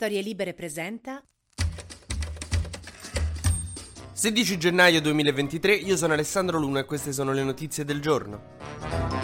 Storie Libere presenta 16 gennaio 2023, io sono Alessandro Luna e queste sono le notizie del giorno.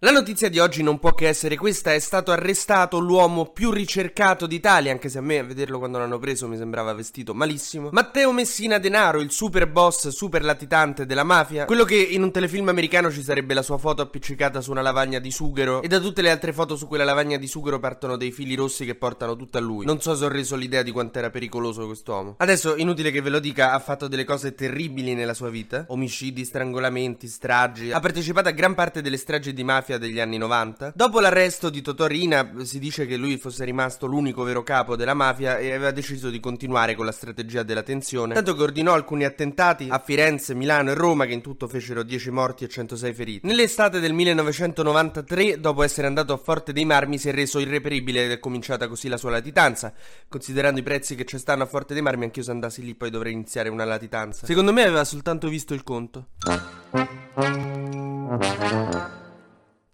La notizia di oggi non può che essere questa, è stato arrestato l'uomo più ricercato d'Italia, anche se a me a vederlo quando l'hanno preso mi sembrava vestito malissimo. Matteo Messina Denaro, il super boss, super latitante della mafia, quello che in un telefilm americano ci sarebbe la sua foto appiccicata su una lavagna di sughero e da tutte le altre foto su quella lavagna di sughero partono dei fili rossi che portano tutto a lui. Non so se ho reso l'idea di quanto era pericoloso quest'uomo. Adesso, inutile che ve lo dica, ha fatto delle cose terribili nella sua vita, omicidi, strangolamenti, stragi, ha partecipato a gran parte delle stragi di mafia degli anni 90. Dopo l'arresto di Totò Rina si dice che lui fosse rimasto l'unico vero capo della mafia e aveva deciso di continuare con la strategia della tensione, tanto che ordinò alcuni attentati a Firenze, Milano e Roma che in tutto fecero 10 morti e 106 feriti. Nell'estate del 1993, dopo essere andato a Forte dei Marmi, si è reso irreperibile ed è cominciata così la sua latitanza. Considerando i prezzi che ci stanno a Forte dei Marmi, anch'io se andassi lì poi dovrei iniziare una latitanza. Secondo me aveva soltanto visto il conto.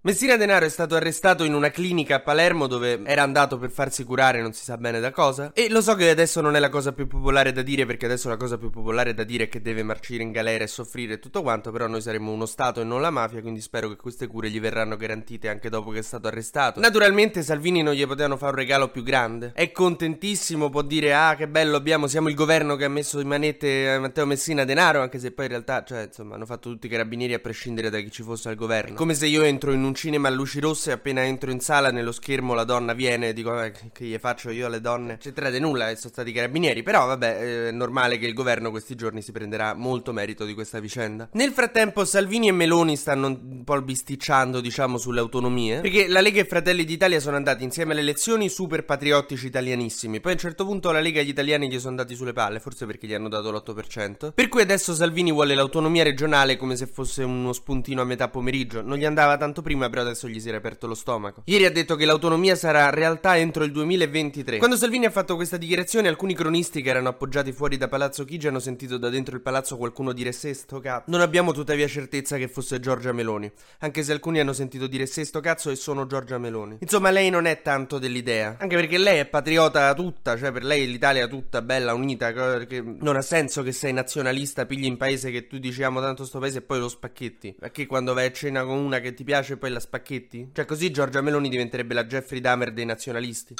Messina Denaro è stato arrestato in una clinica a Palermo dove era andato per farsi curare non si sa bene da cosa. E lo so che adesso non è la cosa più popolare da dire perché adesso la cosa più popolare da dire è che deve marcire in galera e soffrire e tutto quanto però noi saremo uno Stato e non la mafia quindi spero che queste cure gli verranno garantite anche dopo che è stato arrestato. Naturalmente Salvini non gli potevano fare un regalo più grande. È contentissimo può dire ah che bello abbiamo siamo il governo che ha messo in manette Matteo Messina Denaro anche se poi in realtà cioè insomma hanno fatto tutti i carabinieri a prescindere da chi ci fosse al governo. Come se io entro in un un cinema a luci rosse e appena entro in sala nello schermo la donna viene e dico eh, che gli faccio io alle donne? Eccetera di nulla e sono stati i carabinieri però vabbè è normale che il governo questi giorni si prenderà molto merito di questa vicenda. Nel frattempo Salvini e Meloni stanno un po' bisticciando diciamo sulle autonomie perché la Lega e Fratelli d'Italia sono andati insieme alle elezioni super patriottici italianissimi poi a un certo punto la Lega e gli italiani gli sono andati sulle palle forse perché gli hanno dato l'8% per cui adesso Salvini vuole l'autonomia regionale come se fosse uno spuntino a metà pomeriggio non gli andava tanto prima prima, però adesso gli si era aperto lo stomaco. Ieri ha detto che l'autonomia sarà realtà entro il 2023. Quando Salvini ha fatto questa dichiarazione, alcuni cronisti che erano appoggiati fuori da Palazzo Chigi hanno sentito da dentro il palazzo qualcuno dire sesto cazzo. Non abbiamo tuttavia certezza che fosse Giorgia Meloni, anche se alcuni hanno sentito dire sesto cazzo e sono Giorgia Meloni. Insomma, lei non è tanto dell'idea, anche perché lei è patriota tutta, cioè per lei l'Italia tutta bella, unita, che non ha senso che sei nazionalista, pigli in paese che tu diciamo tanto sto paese e poi lo spacchetti. Perché quando vai a cena con una che ti piace poi la spacchetti? Cioè così Giorgia Meloni diventerebbe la Jeffrey Dahmer dei nazionalisti.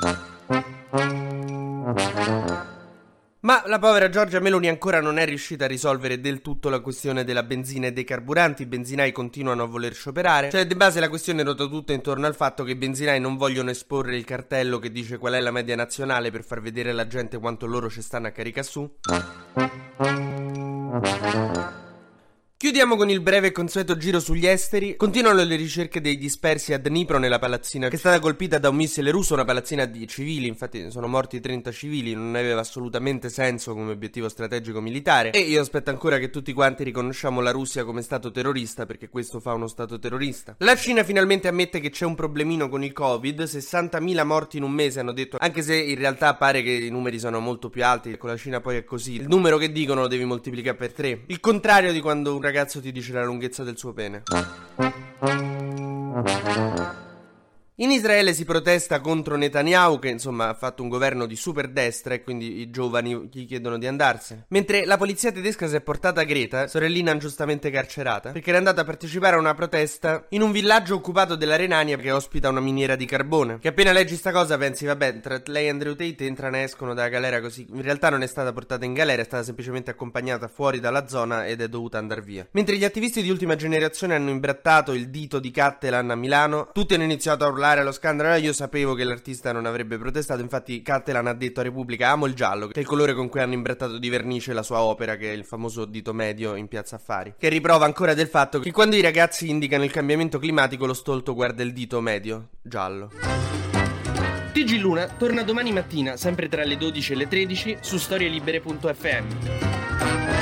Ma la povera Giorgia Meloni ancora non è riuscita a risolvere del tutto la questione della benzina e dei carburanti, i benzinai continuano a voler scioperare. Cioè, di base la questione ruota tutta intorno al fatto che i benzinai non vogliono esporre il cartello che dice qual è la media nazionale per far vedere alla gente quanto loro ci stanno a carica su. Chiudiamo con il breve e consueto giro sugli esteri. Continuano le ricerche dei dispersi a Dnipro nella palazzina che è stata colpita da un missile russo, una palazzina di civili, infatti sono morti 30 civili, non aveva assolutamente senso come obiettivo strategico militare. E io aspetto ancora che tutti quanti riconosciamo la Russia come stato terrorista, perché questo fa uno stato terrorista. La Cina finalmente ammette che c'è un problemino con il Covid, 60.000 morti in un mese hanno detto, anche se in realtà pare che i numeri sono molto più alti, con la Cina poi è così. Il numero che dicono lo devi moltiplicare per 3. Il contrario di quando un ragazzo ragazzo ti dice la lunghezza del suo pene. In Israele si protesta contro Netanyahu che insomma ha fatto un governo di super destra e quindi i giovani gli chiedono di andarsene. Mentre la polizia tedesca si è portata Greta, sorellina ingiustamente carcerata, perché era andata a partecipare a una protesta in un villaggio occupato della Renania che ospita una miniera di carbone. Che appena leggi sta cosa pensi vabbè, tra lei e Andrew Tate entrano e escono dalla galera così. In realtà non è stata portata in galera, è stata semplicemente accompagnata fuori dalla zona ed è dovuta andare via. Mentre gli attivisti di ultima generazione hanno imbrattato il dito di Cattelan a Milano, tutti hanno iniziato a urlare urlare allo scandalo, io sapevo che l'artista non avrebbe protestato, infatti Cattelan ha detto a Repubblica amo il giallo, che è il colore con cui hanno imbrattato di vernice la sua opera, che è il famoso dito medio in Piazza Affari, che riprova ancora del fatto che quando i ragazzi indicano il cambiamento climatico lo stolto guarda il dito medio, giallo. TG Luna torna domani mattina, sempre tra le 12 e le 13, su storielibere.fm.